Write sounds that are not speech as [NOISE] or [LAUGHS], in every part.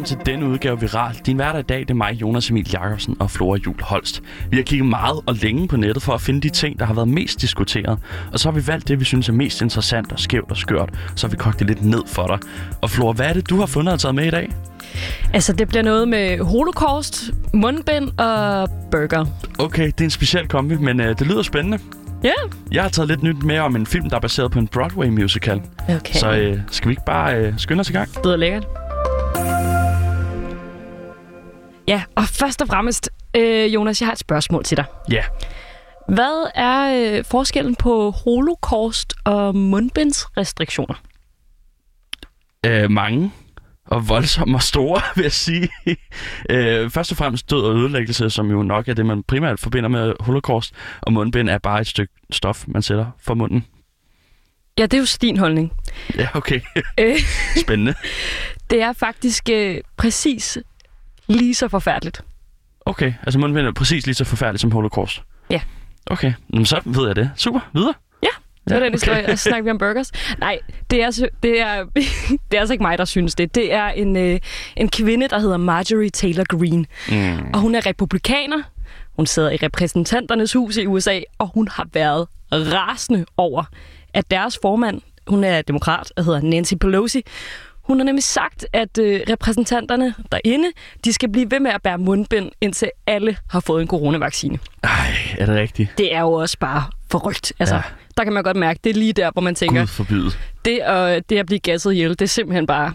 velkommen til denne udgave Viral. Din hverdag i dag, det er mig, Jonas Emil Jakobsen og Flora Jul Holst. Vi har kigget meget og længe på nettet for at finde de ting, der har været mest diskuteret. Og så har vi valgt det, vi synes er mest interessant og skævt og skørt. Så har vi kogt det lidt ned for dig. Og Flora, hvad er det, du har fundet og taget med i dag? Altså, det bliver noget med holocaust, mundbind og burger. Okay, det er en speciel kombi, men øh, det lyder spændende. Ja. Jeg har taget lidt nyt med om en film, der er baseret på en Broadway musical. Okay. Så øh, skal vi ikke bare øh, skynde os i gang? Det lyder lækkert. Ja, og først og fremmest, øh, Jonas, jeg har et spørgsmål til dig. Ja. Hvad er øh, forskellen på holocaust og mundbindsrestriktioner? Øh, mange og voldsomme og store, [LAUGHS] vil jeg sige. øh, først og fremmest død og ødelæggelse, som jo nok er det, man primært forbinder med holocaust, og mundbind er bare et stykke stof, man sætter for munden. Ja, det er jo din holdning. Ja, okay. Øh, [LAUGHS] Spændende. det er faktisk øh, præcis lige så forfærdeligt. Okay, altså mundbind er præcis lige så forfærdeligt som holocaust. Ja. Okay, Jamen, så ved jeg det. Super, videre. Det var Ja, den historie, og så snakker vi om burgers. Nej, det er, det er, [LAUGHS] det er altså ikke mig, der synes det. Det er en, øh, en kvinde, der hedder Marjorie Taylor Greene. Mm. Og hun er republikaner. Hun sidder i repræsentanternes hus i USA, og hun har været rasende over, at deres formand, hun er demokrat og hedder Nancy Pelosi, hun har nemlig sagt, at øh, repræsentanterne derinde, de skal blive ved med at bære mundbind, indtil alle har fået en coronavaccine. Ej, er det rigtigt? Det er jo også bare forrygt. Altså, Ja. Der kan man godt mærke, det er lige der, hvor man tænker, Gud forbyde. det, at, det at blive gasset ihjel, det er simpelthen bare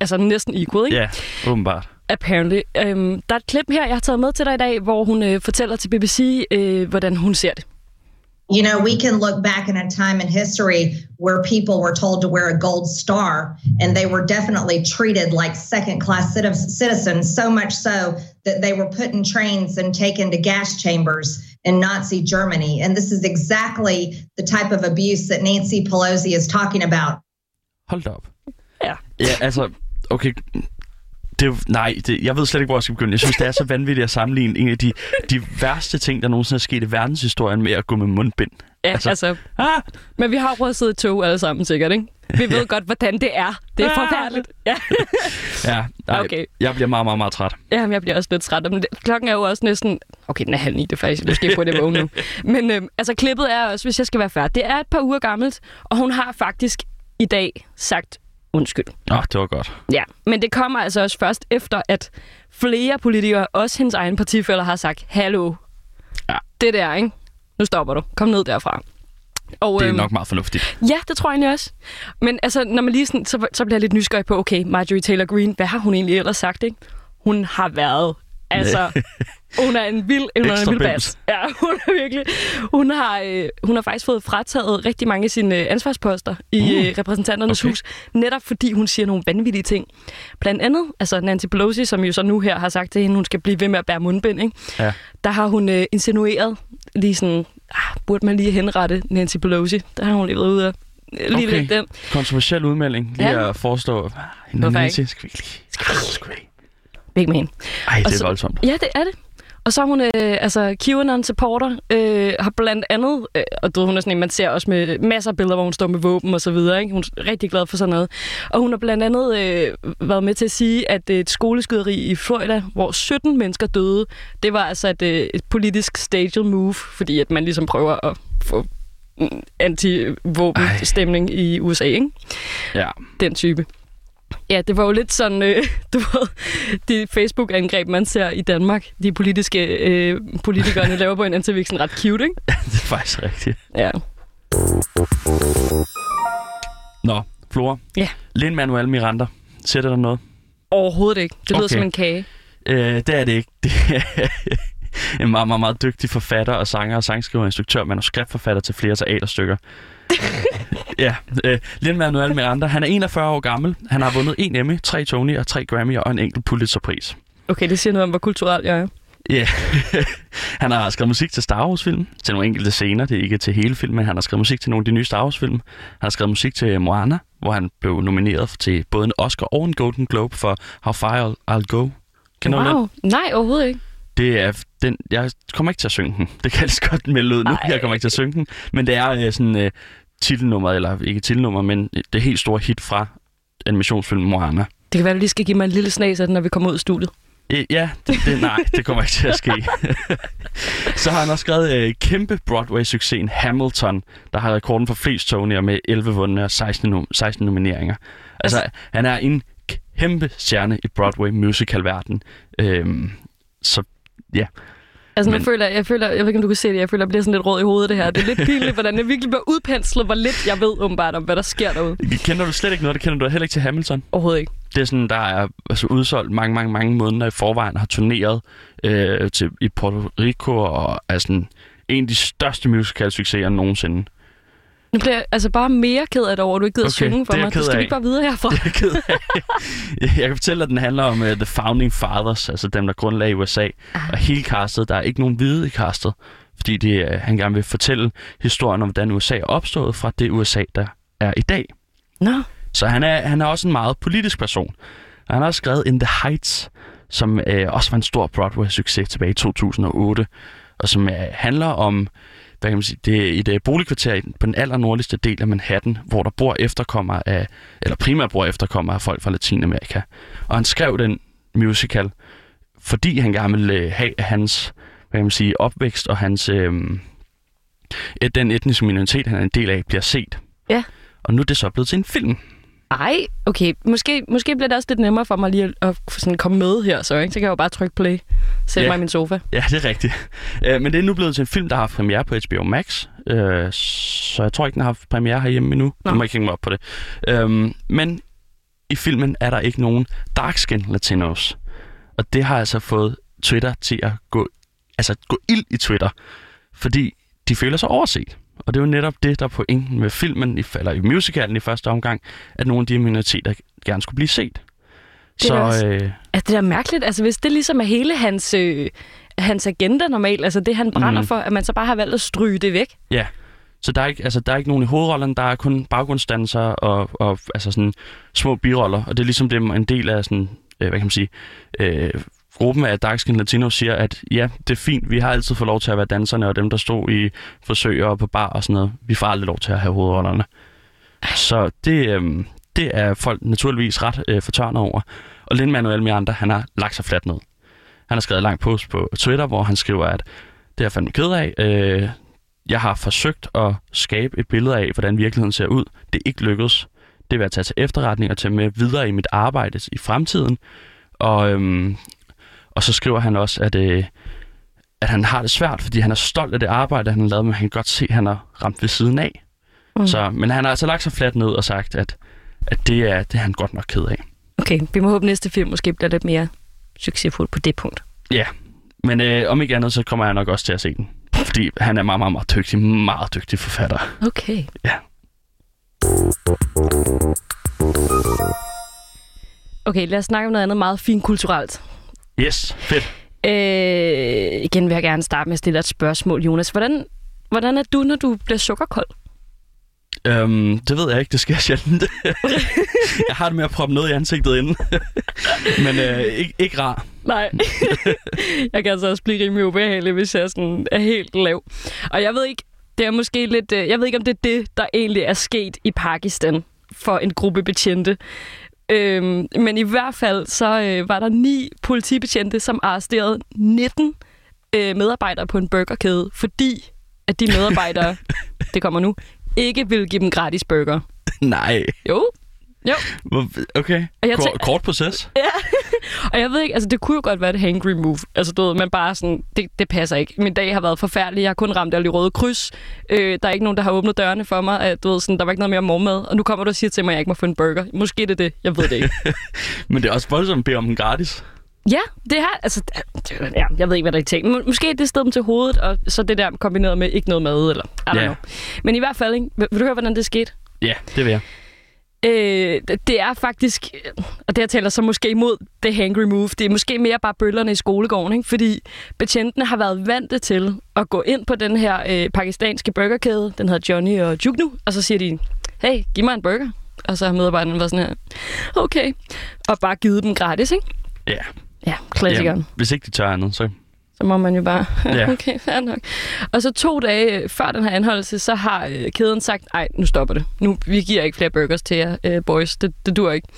altså næsten equal, ikke? Ja, åbenbart. Apparently. Øhm, der er et klip her, jeg har taget med til dig i dag, hvor hun øh, fortæller til BBC, øh, hvordan hun ser det. You know, we can look back in a time in history where people were told to wear a gold star, and they were definitely treated like second class citizens, so much so that they were put in trains and taken to gas chambers in Nazi Germany. And this is exactly the type of abuse that Nancy Pelosi is talking about. Hold up. op. Ja. Ja, altså, okay. Det jo, nej, det, jeg ved slet ikke, hvor jeg skal begynde. Jeg synes, det er så vanvittigt at sammenligne en af de, de værste ting, der nogensinde er sket i verdenshistorien med at gå med mundbind. Ja, Altså- altså, Ah, men vi har prøvet at sidde i tog alle sammen sikkert, ikke? Vi ved godt, hvordan det er. Det er Ah. forfærdeligt. Ja, ja, nej, Okay. jeg bliver meget, meget, meget træt. Jamen, jeg bliver også lidt træt. Men det, klokken er jo også næsten... Okay, den er halv ni, det er faktisk. Jeg på det vågne nu. Men øh, altså, klippet er også, hvis jeg skal være færdig. Det er et par uger gammelt, og hun har faktisk i dag sagt undskyld. Åh, det var godt. Ja, men det kommer altså også først efter, at flere politikere, også hendes egen partifælder, har sagt, hallo, Ja. det der, ikke? Nu stopper du. Kom ned derfra. Og, Det er øhm, nok meget fornuftigt. Ja, det tror jeg egentlig også. Men altså, når man lige sådan, så, så bliver jeg lidt nysgerrig på, okay, Marjorie Taylor Greene, hvad har hun egentlig ellers sagt, ikke? Hun har været, altså, [LAUGHS] hun er en vild, hun er en vild bas. Ja, [LAUGHS] hun er virkelig, hun har, øh, hun har faktisk fået frataget rigtig mange af sine øh, ansvarsposter i Mm. øh, repræsentanternes Okay. hus, netop fordi hun siger nogle vanvittige ting. Blandt andet, altså Nancy Pelosi, som jo så nu her har sagt til hende, hun skal blive ved med at bære mundbind, ikke? Ja. der har hun øh, insinueret lige sådan, ah, burde man lige henrette Nancy Pelosi? Der har hun lige været ude af øh, lige Okay. den. Kontroversiel udmelding. Lige Ja. at forestå, Nancy, skal vi lige... Skal vi, skal vi? Big man. Ej, det er så- voldsomt. Ja, det er det. Og så er hun, øh, altså QAnon-supporter, øh, har blandt andet, øh, og du hun er sådan en, man ser også med masser af billeder, hvor hun står med våben og så videre, ikke? Hun er rigtig glad for sådan noget. Og hun har blandt andet øh, været med til at sige, at øh, et skoleskyderi i Florida, hvor 17 mennesker døde, det var altså et, øh, et politisk staged move, fordi at man ligesom prøver at få mm, anti-våben-stemning i USA, ikke? Ja. den type. Ja, det var jo lidt sådan, øh, [LAUGHS] du ved, de Facebook-angreb, man ser i Danmark, de politiske øh, politikerne [LAUGHS] laver på en sådan ret cute, ikke? det er faktisk rigtigt. Ja. Nå, Flora. Ja. Lin-Manuel Miranda. Sætter der noget? Overhovedet ikke. Det lyder Okay. som en kage. Øh, det er det ikke. [LAUGHS] Det er en meget, meget, meget dygtig forfatter og sanger og sangskriver, instruktør, manuskriptforfatter til flere teaterstykker. Ja, øh, Lin-Manuel Miranda, han er 41 år gammel. Han har vundet en Emmy, tre Tony og tre Grammy og en enkelt Pulitzerpris. Okay, det siger noget om, hvor kulturel jeg er. Ja, [LAUGHS] han har skrevet musik til Star Wars-film, til nogle enkelte scener, det er ikke til hele filmen, han har skrevet musik til nogle af de nye Star Wars-film. Han har skrevet musik til Moana, hvor han blev nomineret til både en Oscar og en Golden Globe for How Far I'll, I'll Go. Du den? wow. Nej, overhovedet ikke. Det er den, jeg kommer ikke til at synge den. Det kan jeg lige godt melde ud nu. Ej. Jeg kommer ikke til at synge den. Men det er øh, sådan øh, titelnummer, eller ikke titelnummer, men det helt store hit fra animationsfilmen Moana. Det kan være, du lige skal give mig en lille snas af den, når vi kommer ud af studiet. Ja, det, det, nej, det kommer ikke til at ske. [LAUGHS] så har han også skrevet øh, kæmpe Broadway-succesen Hamilton, der har rekorden for flest Tonyer med 11 vundne og 16, nom- 16 nomineringer. Altså, Altså- han er en kæmpe stjerne i Broadway musical-verden. Øhm, så ja, Altså, Men- føler jeg, jeg føler, jeg ved ikke, om du kan se det, jeg føler, jeg bliver sådan lidt rød i hovedet, det her. Det er lidt pinligt, hvordan jeg virkelig bliver udpenslet, hvor lidt jeg ved åbenbart om, hvad der sker derude. kender du slet ikke noget? Det kender du heller ikke til Hamilton? Overhovedet ikke. Det er sådan, der er altså, udsolgt mange, mange, mange måneder i forvejen, har turneret øh, til, i Puerto Rico, og er sådan en af de største musical-succeser nogensinde. Nu bliver jeg altså bare mere ked af det over, at du ikke gider Okay, synge for det er mig. ked Du skal af. ikke bare videre herfra. Det er jeg ked af. [LAUGHS] Jeg kan fortælle, at den handler om uh, The Founding Fathers, altså dem, der grundlagde USA. Ah. Og hele castet, der er ikke nogen hvide i castet, fordi det, uh, han gerne vil fortælle historien om, hvordan USA er opstået fra det USA, der er i dag. Nå, Så han er, han er også en meget politisk person. Og han har også skrevet In the Heights, som øh, også var en stor Broadway-succes tilbage i 2008, og som øh, handler om, hvad kan man sige, det er et øh, boligkvarter på den allernordligste del af Manhattan, hvor der bor efterkommere af, eller primært bor efterkommere af folk fra Latinamerika. Og han skrev den musical, fordi han gerne ville øh, have hans, hvad kan man sige, opvækst og hans, øh, den etniske minoritet, han er en del af, bliver set. Ja. Og nu er det så blevet til en film. Ej, okay. Måske, måske bliver det også lidt nemmere for mig lige at, at sådan komme med her, så, ikke? så kan jeg jo bare trykke play. Sætte Ja. mig i min sofa. Ja, det er rigtigt. [LAUGHS] Øh, men det er nu blevet til en film, der har haft premiere på HBO Max. Øh, så jeg tror ikke, den har haft premiere herhjemme endnu. Nå. Du må ikke hænge mig op på det. Øhm, men i filmen er der ikke nogen dark skin latinos. Og det har altså fået Twitter til at gå, altså gå ild i Twitter. Fordi de føler sig overset. Og det er jo netop det, der er pointen med filmen, eller i musicalen i første omgang, at nogle af de minoriteter gerne skulle blive set. Det er også- så øh, Altså, det er mærkeligt. Altså, hvis det ligesom er hele hans, øh, hans agenda normalt, altså det, han brænder mm. for, at man så bare har valgt at stryge det væk. Ja, så der er ikke, altså, der er ikke nogen i hovedrollerne, der er kun baggrundsdansere og, og altså sådan små biroller, og det er ligesom det, en del af sådan, øh, hvad kan man sige, øh, gruppen af Dark Skin Latino siger, at ja, det er fint, vi har altid fået lov til at være danserne, og dem, der stod i forsøg og på bar og sådan noget, vi får aldrig lov til at have hovedrollerne. Så det, øh, det er folk naturligvis ret øh, fortørnet over. Og Lin-Manuel Miranda, han har lagt sig fladt ned. Han har skrevet en lang post på Twitter, hvor han skriver, at det er jeg fandme ked af. Øh, jeg har forsøgt at skabe et billede af, hvordan virkeligheden ser ud. Det er ikke lykkedes. Det vil jeg tage til efterretning og tage med videre i mit arbejde i fremtiden. Og, øhm, og så skriver han også, at, øh, at han har det svært, fordi han er stolt af det arbejde, han har lavet, men han kan godt se, at han har ramt ved siden af. Mm. Så, men han har altså lagt sig fladt ned og sagt, at, at det, er, det er han godt nok ked af. Okay, vi må håbe, næste film måske bliver lidt mere succesfuld på det punkt. Men øh, om ikke andet, så kommer jeg nok også til at se den. Fordi han er meget, meget, meget dygtig, meget dygtig forfatter. Okay. Ja. Okay, lad os snakke om noget andet meget fint kulturelt. Yes, fedt. Øh, igen vil jeg gerne starte med at stille et spørgsmål, Jonas. Hvordan, hvordan er du, når du bliver sukkerkold? Øhm, det ved jeg ikke, det sker sjældent. [LAUGHS] jeg har det med at proppe noget i ansigtet inden. [LAUGHS] Men øh, ikke, ikke rar. Nej. [LAUGHS] jeg kan altså også blive rimelig ubehagelig, hvis jeg sådan er helt lav. Og jeg ved ikke, det er måske lidt... øh, Jeg ved ikke, om det er det, der egentlig er sket i Pakistan for en gruppe betjente. Øhm, men i hvert fald så øh, var der ni politibetjente, som arresterede 19 øh, medarbejdere på en burgerkæde, fordi at de medarbejdere, [LAUGHS] det kommer nu, ikke ville give dem gratis burger. Nej. Jo, Hvor- Okay. Og jeg Kort, kort proces. [LAUGHS] Og jeg ved ikke, altså det kunne jo godt være et hangry move. Altså du ved, man bare sådan, det, det passer ikke. Min dag har været forfærdelig. Jeg har kun ramt alle de røde kryds. Øh, der er ikke nogen, der har åbnet dørene for mig. Øh, du ved, sådan, der var ikke noget mere mormad. Og nu kommer du og siger til mig, at jeg ikke må få en burger. Måske det er det. Jeg ved det ikke. [LAUGHS] Men det er også voldsomt at bede om den gratis. ja, det her, altså, ja, jeg ved ikke, hvad der er tænkt. Må- Måske det sted dem til hovedet, og så det der kombineret med ikke noget mad, eller I don't Ja. know. Men i hvert fald, ikke? Vil, vil du høre, hvordan det skete? Ja, det vil jeg. Øh, det- er faktisk, og det her taler så måske imod det hangry move, det er måske mere bare bøllerne i skolegården, ikke? fordi betjentene har været vante til at gå ind på den her øh, pakistanske burgerkæde, den hedder Johnny og Jugnu, og så siger de, hey, giv mig en burger. Og så har medarbejderne været sådan her, okay, og bare givet dem gratis, ikke? Ja. Ja, klassikeren. ja. Hvis ikke de tør andet, så... Så må man jo bare, Ja. [LAUGHS] okay, fair nok. Og så to dage øh, før den her anholdelse, så har øh, kæden sagt, nej, nu stopper det. Nu, vi giver ikke flere burgers til jer, øh, boys. Det, det dur ikke.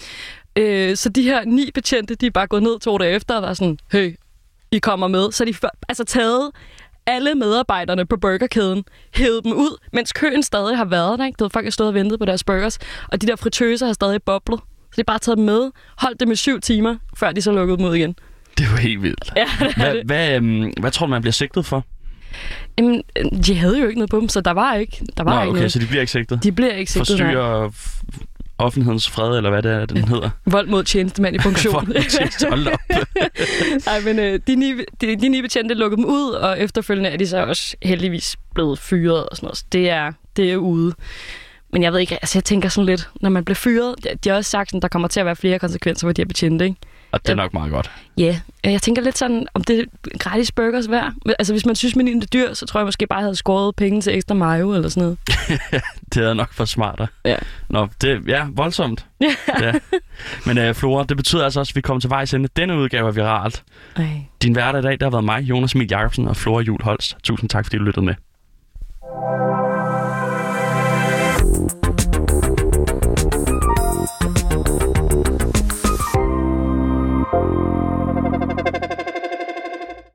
Øh, så de her ni betjente, de er bare gået ned to dage efter og var sådan, hey, I kommer med. Så de altså taget alle medarbejderne på burgerkæden, hævet dem ud, mens køen stadig har været der. Ikke? Det folk har stået og ventet på deres burgers, og de der fritøser har stadig boblet. Så de har bare taget dem med, holdt dem i syv timer, før de så lukkede dem ud igen. Det var helt vildt. Ja, Hvad, hvad, øhm, hvad tror du, man bliver sigtet for? Jamen, de havde jo ikke noget på dem, så der var ikke, der var Nå, ikke okay, noget. så de bliver ikke sigtet? De bliver ikke sigtet. Forstyrrer offentlighedens fred, eller hvad det er, den hedder. Vold mod tjenestemand i [LAUGHS] funktion. Vold mod tjeneste. Hold op. [LAUGHS] Nej, men øh, de, ni, de, de ni betjente lukkede dem ud, og efterfølgende er de så også heldigvis blevet fyret og sådan noget. Så det er, det er ude. Men jeg ved ikke, altså jeg tænker sådan lidt, når man bliver fyret, de- de har også sagt, at der kommer til at være flere konsekvenser for de her betjente, ikke? Og det er nok meget godt. Ja, yeah. jeg tænker lidt sådan, om det er gratis burgers værd. Altså hvis man synes, menuen er dyr, så tror jeg måske bare, jeg havde skåret penge til ekstra mayo eller sådan noget. [LAUGHS] Det er nok for smartere. Ja. Nå, det ja, voldsomt. [LAUGHS] ja. Men uh, Flora, det betyder altså også, at vi kommer til vejs ende. Denne udgave af Viralt. Ej. Din hverdag i dag, der har været mig, Jonas Emil Jacobsen og Flora Jul Holst. Tusind tak, fordi du lyttede med.